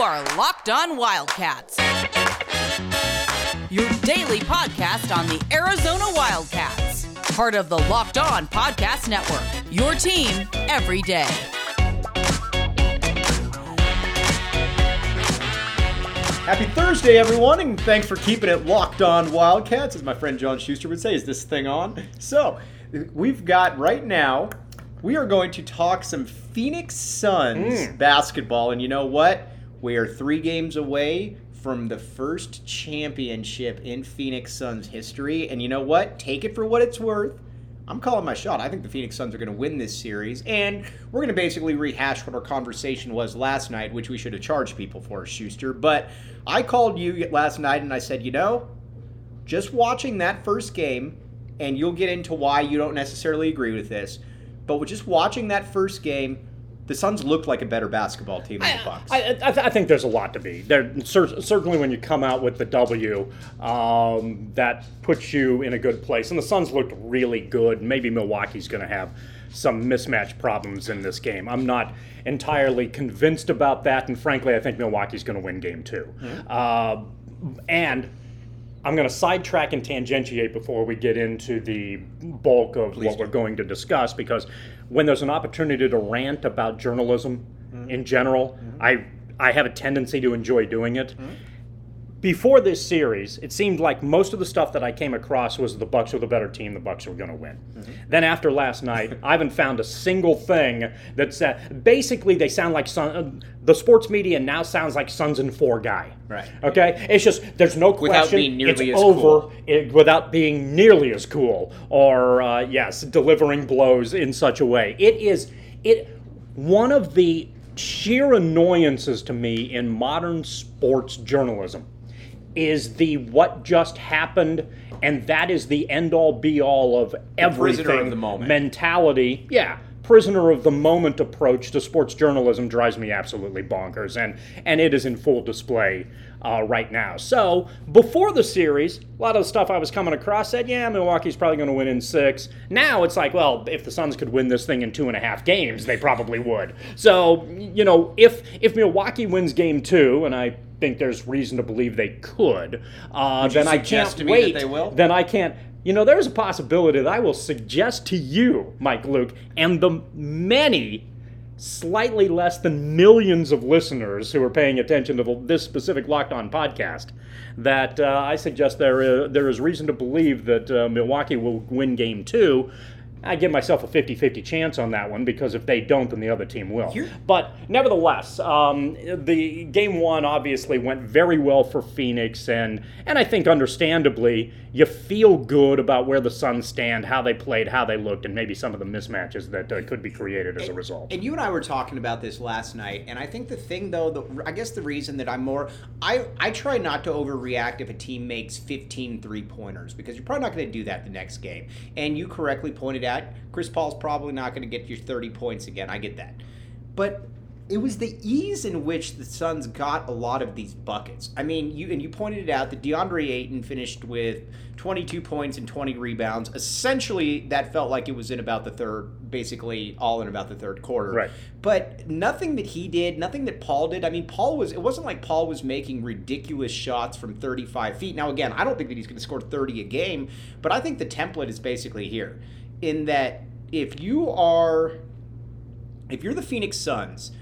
are Locked On Wildcats, your daily podcast on the Arizona Wildcats, part of the Locked On Podcast Network. Your team every day. Happy Thursday, everyone, and thanks for keeping it locked on Wildcats, as my friend John Schuster would say. Is this thing on? So, we've got right now, we are going to talk some Phoenix Suns mm. basketball, and you know what? We are three games away from the first championship in Phoenix Suns history, and you know what? Take it for what it's worth. I'm calling my shot. I think the Phoenix Suns are going to win this series, and we're going to basically rehash what our conversation was last night, which we should have charged people for, Schuster. But I called you last night and I said, you know, just watching that first game, and you'll get into why you don't necessarily agree with this, but just watching that first game, the Suns looked like a better basketball team than the Bucks. I, I, I think there's a lot to be there. Cer- certainly, when you come out with the W, um, that puts you in a good place. And the Suns looked really good. Maybe Milwaukee's going to have some mismatch problems in this game. I'm not entirely convinced about that, and frankly, I think Milwaukee's going to win Game 2 Uh, and I'm going to sidetrack and tangentiate before we get into the bulk of what we're going to discuss because when there's an opportunity to rant about journalism mm-hmm. in general, mm-hmm. I I have a tendency to enjoy doing it. Mm-hmm. Before this series, it seemed like most of the stuff that I came across was the Bucks were the better team, the Bucks were going to win. Then after last night, I haven't found a single thing that said basically they sound like Sun, the sports media now sounds like Suns and Four guy. Right. Okay. It's just there's no Without question. being nearly it's as over cool. it, without being nearly as cool or uh, yes, delivering blows in such a way. It is it one of the sheer annoyances to me in modern sports journalism is the what just happened and that is the end all be all of everything prisoner of the moment. mentality yeah prisoner of the moment approach to sports journalism drives me absolutely bonkers and and it is in full display uh, right now so before the series a lot of the stuff i was coming across said yeah milwaukee's probably going to win in six now it's like well if the suns could win this thing in two and a half games they probably would so you know if if milwaukee wins game two and i think there's reason to believe they could uh, then i can't to me that wait they will? then I can't. You know, there's a possibility that I will suggest to you, Mike Luke, and the many, slightly less than millions of listeners who are paying attention to the, this specific Locked On podcast, that uh, I suggest there uh, there is reason to believe that uh, Milwaukee will win Game Two. I give myself a 50 50 chance on that one because if they don't, then the other team will. But nevertheless, um, the game one obviously went very well for Phoenix, and, and I think understandably, you feel good about where the Suns stand, how they played, how they looked, and maybe some of the mismatches that uh, could be created as a result. And you and I were talking about this last night, and I think the thing, though, the, I guess the reason that I'm more, I, I try not to overreact if a team makes 15 three pointers because you're probably not going to do that the next game. And you correctly pointed out, Chris Paul's probably not going to get your 30 points again. I get that. But it was the ease in which the Suns got a lot of these buckets. I mean, you and you pointed it out that DeAndre Ayton finished with 22 points and 20 rebounds. Essentially, that felt like it was in about the third, basically all in about the third quarter. Right. But nothing that he did, nothing that Paul did. I mean, Paul was. It wasn't like Paul was making ridiculous shots from 35 feet. Now, again, I don't think that he's going to score 30 a game, but I think the template is basically here, in that if you are if you're the Phoenix Suns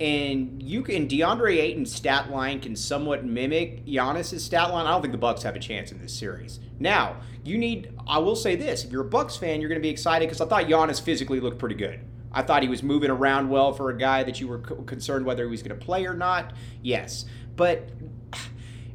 and you can DeAndre Ayton's stat line can somewhat mimic Giannis's stat line, I don't think the Bucks have a chance in this series. Now, you need I will say this, if you're a Bucks fan, you're going to be excited cuz I thought Giannis physically looked pretty good. I thought he was moving around well for a guy that you were concerned whether he was going to play or not. Yes. But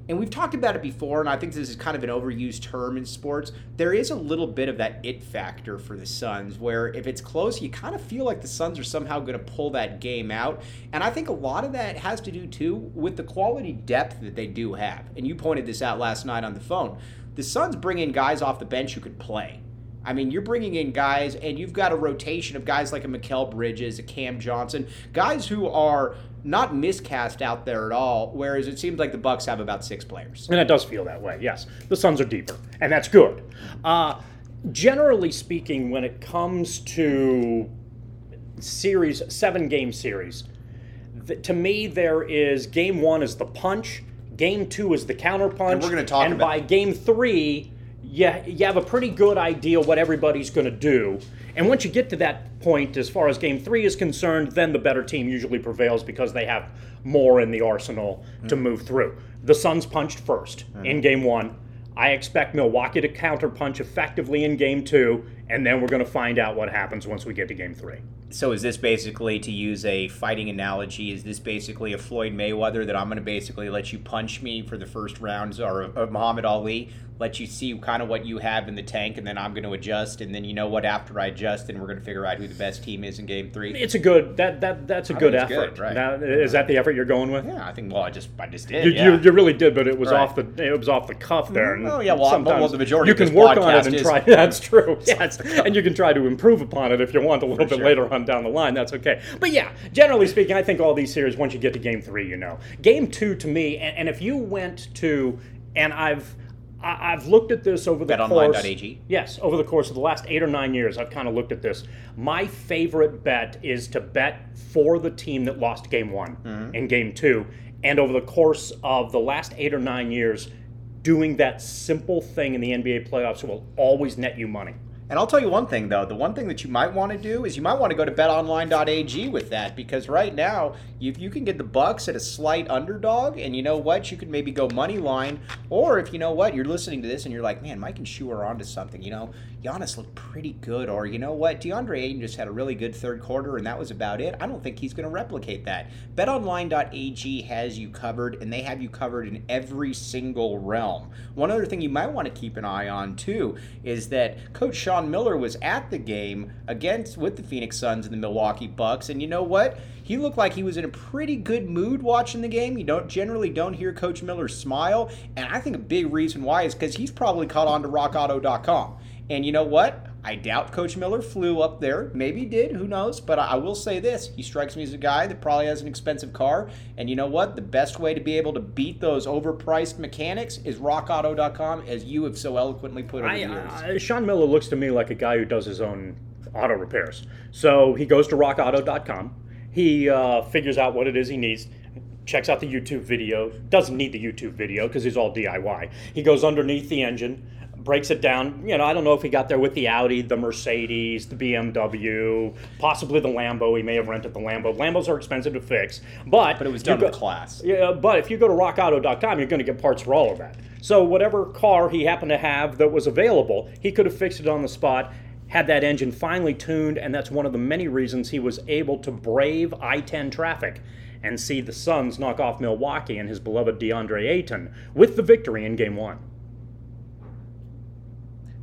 and we've talked about it before, and I think this is kind of an overused term in sports. There is a little bit of that it factor for the Suns, where if it's close, you kind of feel like the Suns are somehow going to pull that game out. And I think a lot of that has to do, too, with the quality depth that they do have. And you pointed this out last night on the phone. The Suns bring in guys off the bench who could play. I mean, you're bringing in guys, and you've got a rotation of guys like a Mikal Bridges, a Cam Johnson, guys who are not miscast out there at all. Whereas it seems like the Bucks have about six players. And it does feel that way, yes. The Suns are deeper, and that's good. Uh, generally speaking, when it comes to series, seven game series, th- to me, there is game one is the punch, game two is the counter punch. And we're gonna talk And by game three, yeah, you have a pretty good idea what everybody's going to do. And once you get to that point, as far as game three is concerned, then the better team usually prevails because they have more in the arsenal to Mm. move through. The Suns punched first in game one. I expect Milwaukee to counterpunch effectively in game two, and then we're going to find out what happens once we get to game three. So is this basically, to use a fighting analogy, is this basically a Floyd Mayweather that I'm going to basically let you punch me for the first rounds, or of Muhammad Ali, let you see kind of what you have in the tank, and then I'm going to adjust, and then you know what? After I adjust, then we're going to figure out who the best team is in Game Three. It's a good that that that's a good effort. good, right. Now, is that the effort you're going with? yeah, I think. Well, I just I just did. You, yeah. you, you really did, but it was Right. off the it was off the cuff mm, there. and Oh, yeah, well, sometimes well, the majority you can work on it and is- try. That's true. Yes, and you can try to improve upon it if you want a little bit sure. later on down the line. That's okay. But yeah, generally speaking, I think all these series once you get to game three, you know, game two to me, and, and if you went to, and I've. I- I've looked at this over the course. BetOnline.ag? Yes, over the course of the last eight or nine years, I've kind of looked at this. My favorite bet is to bet for the team that lost game one Mm-hmm. and game two. And over the course of the last eight or nine years, doing that simple thing in the NBA playoffs will always net you money. And I'll tell you one thing though, the one thing that you might want to do is you might want to go to betonline.ag with that because right now if you can get the Bucks at a slight underdog and you know what, you could maybe go money line or if you know what, you're listening to this and you're like, man, Mike and Shu are onto something, you know, Giannis looked pretty good or you know what, DeAndre Ayton just had a really good third quarter and that was about it. I don't think he's going to replicate that. betonline.ag has you covered and they have you covered in every single realm. One other thing you might want to keep an eye on too is that coach Sean Miller was at the game against with the Phoenix Suns and the Milwaukee Bucks and you know what? He looked like he was in a pretty good mood watching the game. You don't generally don't hear coach Miller smile and I think a big reason why is cuz he's probably caught on to rockauto.com. And you know what? I doubt Coach Miller flew up there. Maybe he did. Who knows? But I will say this: he strikes me as a guy that probably has an expensive car. And you know what? The best way to be able to beat those overpriced mechanics is RockAuto.com, as you have so eloquently put over I, the years. I, Sean Miller looks to me like a guy who does his own auto repairs. So he goes to rockauto.com. He uh, figures out what it is he needs. Checks out the YouTube video. Doesn't need the YouTube video because he's all DIY. He goes underneath the engine, breaks it down. You know, I don't know if he got there with the Audi, the Mercedes, the BMW, possibly the Lambo. He may have rented the Lambo. Lambos are expensive to fix, but but it was done go- with class. yeah, but if you go to rockauto.com, you're going to get parts for all of that. So whatever car he happened to have that was available, he could have fixed it on the spot, had that engine finely tuned, and that's one of the many reasons he was able to brave I-10 traffic and see the Suns knock off Milwaukee and his beloved DeAndre Ayton with the victory in Game One.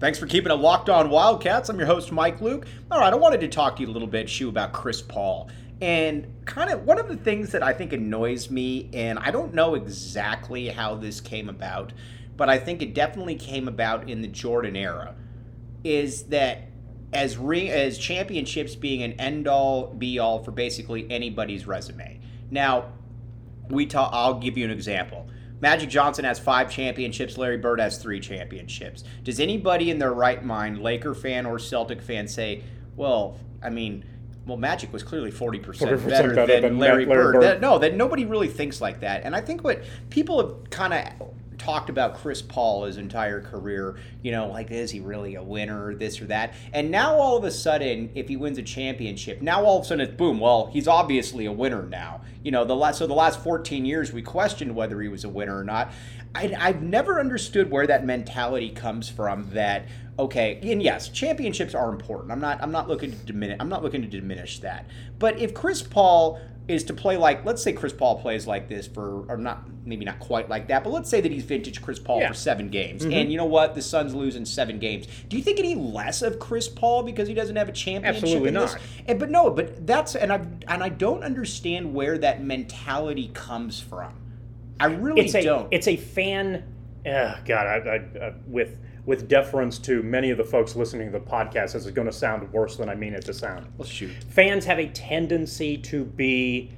Thanks for keeping it locked on Wildcats. I'm your host, Mike Luke. All right, I wanted to talk to you a little bit, Shu, about Chris Paul. And kind of one of the things that I think annoys me, and I don't know exactly how this came about, but I think it definitely came about in the Jordan era, is that as ring as championships being an end all be all for basically anybody's resume. Now, we talk, I'll give you an example. Magic Johnson has five championships. Larry Bird has three championships. Does anybody in their right mind, Laker fan or Celtic fan, say, "Well, I mean, well, Magic was clearly forty percent 40% better, better than, than Larry, Larry Bird"? Bird. That- no, that nobody really thinks like that. And I think what people have kind of talked about Chris Paul his entire career, you know, like is he really a winner, this or that? And now all of a sudden, if he wins a championship, now all of a sudden it's boom. Well, he's obviously a winner now. You know, the last so the last 14 years we questioned whether he was a winner or not. I, I've never understood where that mentality comes from. That okay, and yes, championships are important. I'm not I'm not looking to diminish I'm not looking to diminish that. But if Chris Paul is to play like let's say Chris Paul plays like this for or not maybe not quite like that, but let's say that he's vintage Chris Paul Yeah. for seven games. And you know what? The Suns lose in seven games. Do you think any less of Chris Paul because he doesn't have a championship? Absolutely in this? not. And, but no, but that's and I and I don't understand where that mentality comes from. I really it's a don't. it's a fan. Uh, God, I, I, I, with with deference to many of the folks listening to the podcast, this is going to sound worse than I mean it to sound. Let's shoot. Fans have a tendency to be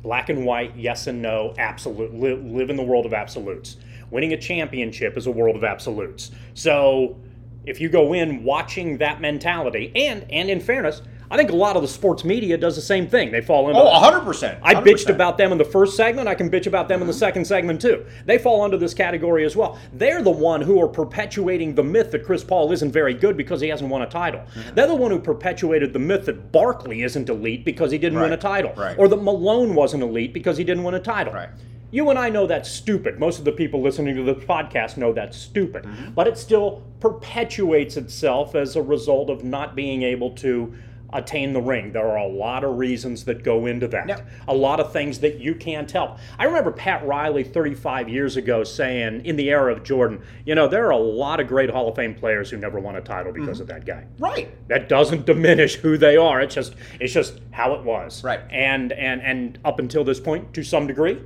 black and white, yes and no, absolute. Live, live in the world of absolutes. Winning a championship is a world of absolutes. So if you go in watching that mentality, and and in fairness, I think a lot of the sports media does the same thing. They fall into Oh, 100%. I bitched about them in the first segment. I can bitch about them in the second segment too. They fall under this category as well. They're the one who are perpetuating the myth that Chris Paul isn't very good because he hasn't won a title. They're the one who perpetuated the myth that Barkley isn't elite because he didn't win a title, right. or that Malone wasn't elite because he didn't win a title. Right. You and I know that's stupid. Most of the people listening to the podcast know that's stupid. Mm-hmm. But it still perpetuates itself as a result of not being able to attain the ring. There are a lot of reasons that go into that. A lot of things that you can't help. I remember Pat Riley 35 years ago saying, in the era of Jordan, you know, there are a lot of great Hall of Fame players who never won a title because mm-hmm. of that guy. Right. That doesn't diminish who they are. It's just it's just how it was. Right. And and and up until this point, to some degree,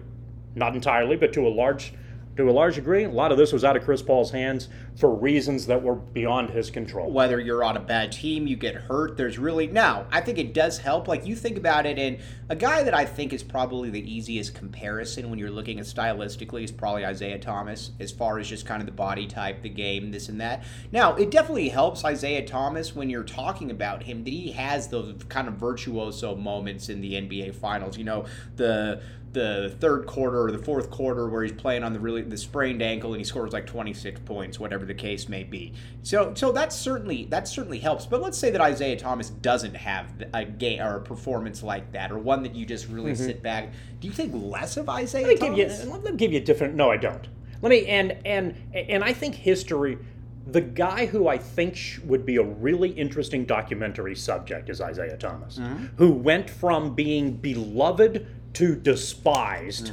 not entirely, but to a large to a large degree, a lot of this was out of Chris Paul's hands for reasons that were beyond his control. whether you're on a bad team, you get hurt. There's really now. I think it does help. Like you think about it, and a guy that I think is probably the easiest comparison when you're looking at stylistically is probably Isiah Thomas, as far as just kind of the body type, the game, this and that. Now it definitely helps Isiah Thomas when you're talking about him that he has those kind of virtuoso moments in the NBA Finals. You know the the third quarter or the fourth quarter where he's playing on the really the sprained ankle and he scores like 26 points whatever the case may be. So so that certainly that certainly helps. But let's say that Isiah Thomas doesn't have a game or a performance like that or one that you just really mm-hmm. sit back. Do you think less of Isiah Let me give you let me give you a different no, I don't. Let me and and and I think history the guy who I think would be a really interesting documentary subject is Isiah Thomas, mm-hmm. who went from being beloved to despised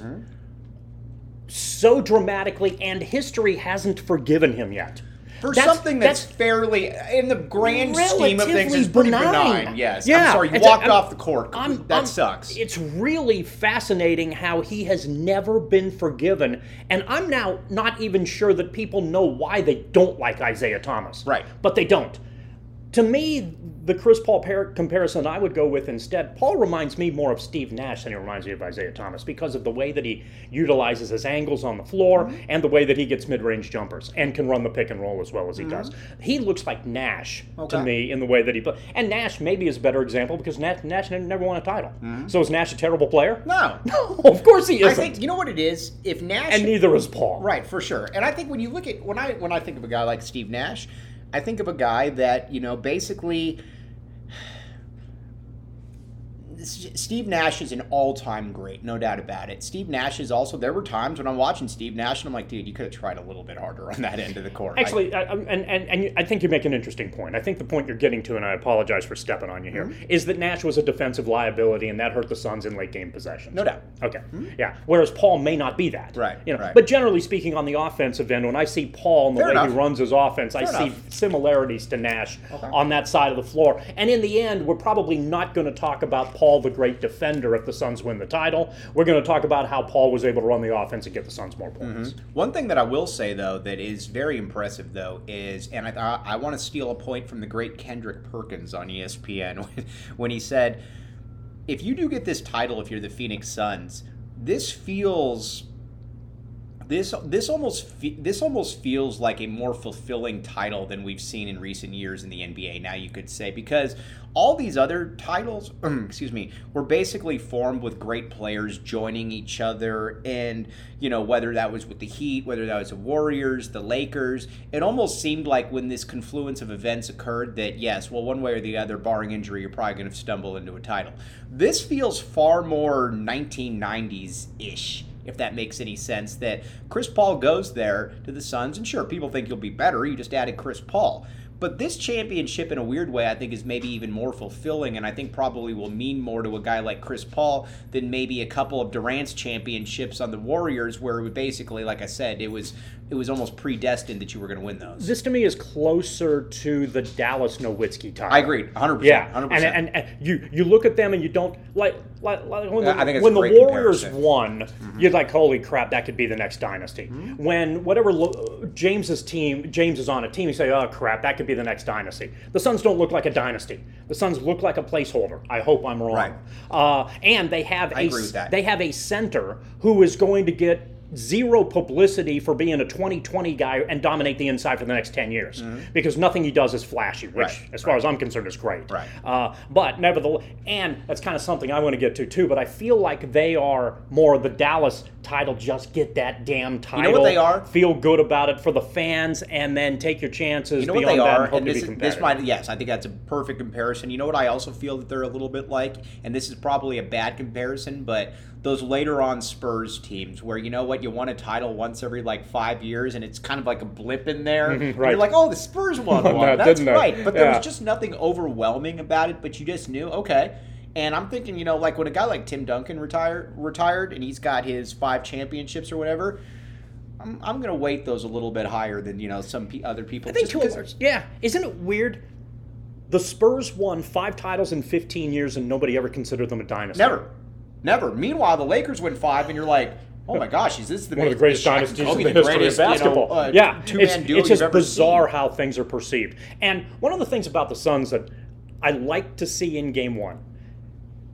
so dramatically, and history hasn't forgiven him yet. for That's- something that's, fairly in the grand scheme of things is pretty benign. benign, yes Yeah, I'm sorry you a- walked I'm- off the court I'm- that I'm- sucks It's really fascinating how he has never been forgiven, and I'm now not even sure that people know why they don't like Isiah Thomas. Right. But they don't. To me, the Chris Paul par- comparison I would go with instead, Paul reminds me more of Steve Nash than he reminds me of Isiah Thomas because of the way that he utilizes his angles on the floor Mm-hmm. and the way that he gets mid-range jumpers and can run the pick and roll as well as he does. He looks like Nash to Mm-hmm. Me in the way that he plays. And Nash maybe is a better example because Nash, Nash never won a title. So is Nash a terrible player? no No, of course he isn't. think you know what it is if Nash and neither is Paul. Right, for sure. And I think when you look at when I when I think of a guy like Steve Nash, I think of a guy that you know basically. Steve Nash is an all-time great, no doubt about it. Steve Nash is also. There were times when I'm watching Steve Nash and I'm like, dude, you could have tried a little bit harder on that end of the court. Actually, I, I'm- and, and, and I think you make an interesting point. I think the point you're getting to, and I apologize for stepping on you here, is Mm-hmm. that Nash was a defensive liability, and that hurt the Suns in late game possessions. No doubt. Okay. Yeah. Whereas Paul may not be that. Right, You know. right. But generally speaking, on the offensive end, when I see Paul and the Fair way he runs his offense, I Fair see similarities to Nash on that side of the floor. And in the end, we're probably not going to talk about Paul, the great defender, if the Suns win the title. We're going to talk about how Paul was able to run the offense and get the Suns more points. Mm-hmm. One thing that I will say though that is very impressive though is, and I I want to steal a point from the great Kendrick Perkins on ESPN when he said, if you do get this title, if you're the Phoenix Suns, this feels. This this almost this almost feels like a more fulfilling title than we've seen in recent years in the NBA. Now you could say because all these other titles, excuse me, were basically formed with great players joining each other, and you know whether that was with the Heat, whether that was the Warriors, the Lakers. It almost seemed like when this confluence of events occurred that yes, well, one way or the other, barring injury, you're probably going to stumble into a title. This feels far more 1990s ish if that makes any sense. That Chris Paul goes there to the Suns, and sure, people think you'll be better. You just added Chris Paul. But this championship, in a weird way, I think is maybe even more fulfilling, and I think probably will mean more to a guy like Chris Paul than maybe a couple of Durant's championships on the Warriors, where we basically, like I said, it was it was almost predestined that you were going to win those. This to me is closer to the Dallas Nowitzki title. I agree, 100%. Yeah, 100%. And, and and you you look at them and you don't like like, like when the, I think it's when the Warriors comparison. won, you're like, holy crap, that could be the next dynasty. When whatever lo- James's team, James is on a team, you say, oh crap, that could be the next dynasty. The Suns don't look like a dynasty. The Suns look like a placeholder. I hope I'm wrong. Right. Uh, and they have I a agree with that. they have a center who is going to get zero publicity for being a 2020 guy and dominate the inside for the next 10 years because nothing he does is flashy, which, Mm-hmm. Right, as far as I'm concerned, is great. Right. Uh, but nevertheless, and that's kind of something I want to get to too. But I feel like they are more the Dallas title. Just get that damn title. You know what they are? Feel good about it for the fans, and then take your chances. You know what they that are, and hope and to this, is, this might yes, I think that's a perfect comparison. You know what I also feel that they're a little bit like, and this is probably a bad comparison, but those later on Spurs teams where you know what you won a title once every like five years, and it's kind of like a blip in there. Mm-hmm, right. You're like, oh, the Spurs won Won one. that, That's didn't right, but there Yeah. was just nothing overwhelming about it. But you just knew, okay. And I'm thinking, you know, like when a guy like Tim Duncan retired, retired, and he's got his five championships or whatever. I'm, I'm going to weight those a little bit higher than you know some pe- other people. I think just to a yeah. Isn't it weird? The Spurs won five titles in 15 years, and nobody ever considered them a dynasty. Never, never. Meanwhile, the Lakers win five, and you're like, oh my gosh, is this the One of the greatest dynasties in the history greatest, of basketball. You know, uh, yeah, it's, it's just bizarre seen. how things are perceived. And one of the things about the Suns that I like to see in Game One.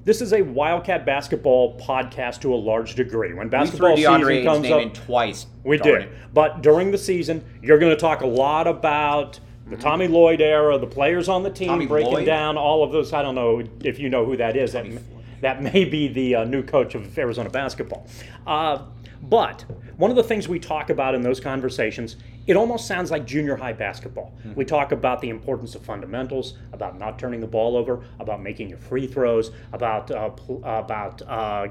This is a Wildcat basketball podcast to a large degree. When basketball season comes up, in twice. we did. it. But during the season, you're going to talk a lot about the Tommy Lloyd era, the players on the team Tommy breaking Lloyd? down all of those. I don't know if you know who that is. That, that may be the uh, new coach of Arizona basketball. Uh, but one of the things we talk about in those conversations, it almost sounds like junior high basketball. We talk about the importance of fundamentals, about not turning the ball over, about making your free throws, about uh, pl- about uh,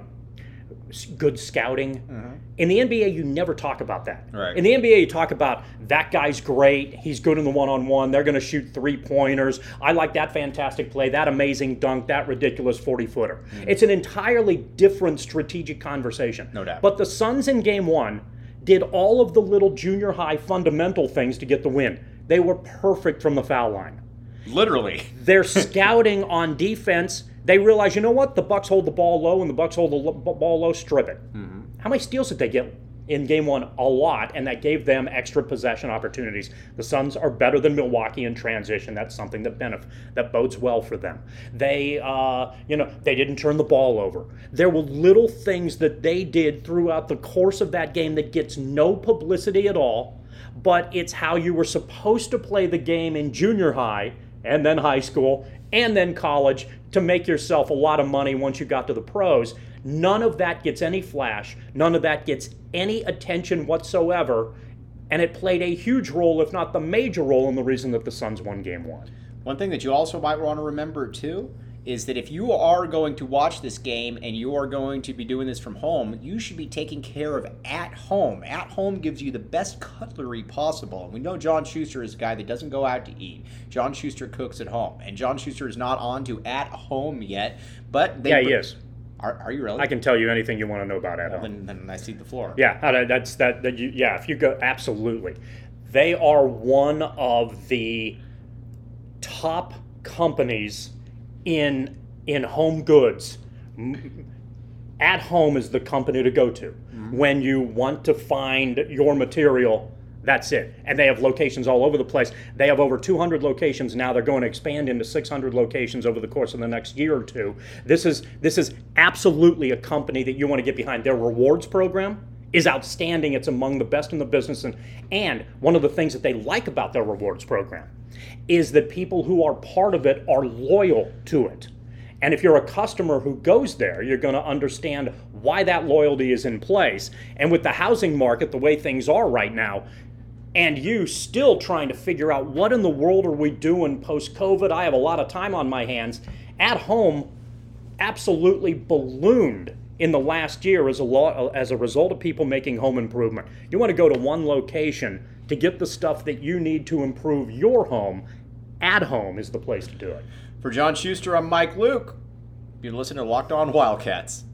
good scouting. Mm-hmm. In the NBA, you never talk about that. Right. In the NBA, you talk about that guy's great. He's good in the one-on-one. They're going to shoot three pointers. I like that fantastic play, that amazing dunk, that ridiculous forty-footer. Mm-hmm. It's an entirely different strategic conversation. No doubt. But the Suns in Game One did all of the little junior high fundamental things to get the win. They were perfect from the foul line. Literally. They're scouting on defense. They realize, you know what? The Bucks hold the ball low, and the Bucks hold the lo- ball low. Strip it. How many steals did they get in Game One? A lot, and that gave them extra possession opportunities. The Suns are better than Milwaukee in transition. That's something that benef- that bodes well for them. They, uh, you know, they didn't turn the ball over. There were little things that they did throughout the course of that game that gets no publicity at all but it's how you were supposed to play the game in junior high and then high school and then college to make yourself a lot of money once you got to the pros. None of that gets any flash, none of that gets any attention whatsoever, and it played a huge role, if not the major role, in the reason that the Suns won game one. One thing that you also might want to remember too is that if you are going to watch this game and you are going to be doing this from home, you should be taking care of at home. At home gives you the best cutlery possible. And we know John Schuster is a guy that doesn't go out to eat. John Schuster cooks at home, and John Schuster is not on to at home yet. But they Yeah, he is. Are, are you really? I can tell you anything you want to know about at home. Then, then I see the floor. Yeah, that's that. that you, yeah, if you go, absolutely, they are one of the top companies in in home goods. At home is the company to go to mm-hmm. when you want to find your material. That's it. And they have locations all over the place. They have over 200 locations now. They're going to expand into 600 locations over the course of the next year or two. This is this is absolutely a company that you want to get behind. Their rewards program is outstanding. It's among the best in the business and and one of the things that they like about their rewards program is that people who are part of it are loyal to it. And if you're a customer who goes there, you're going to understand why that loyalty is in place. And with the housing market the way things are right now, and you still trying to figure out what in the world are we doing post COVID, I have a lot of time on my hands. At home, absolutely ballooned in the last year as a lo- as a result of people making home improvement. You want to go to one location to get the stuff that you need to improve your home. At home is the place to do it. For John Schuster, I'm Mike Luke. You're listening to Locked On Wildcats.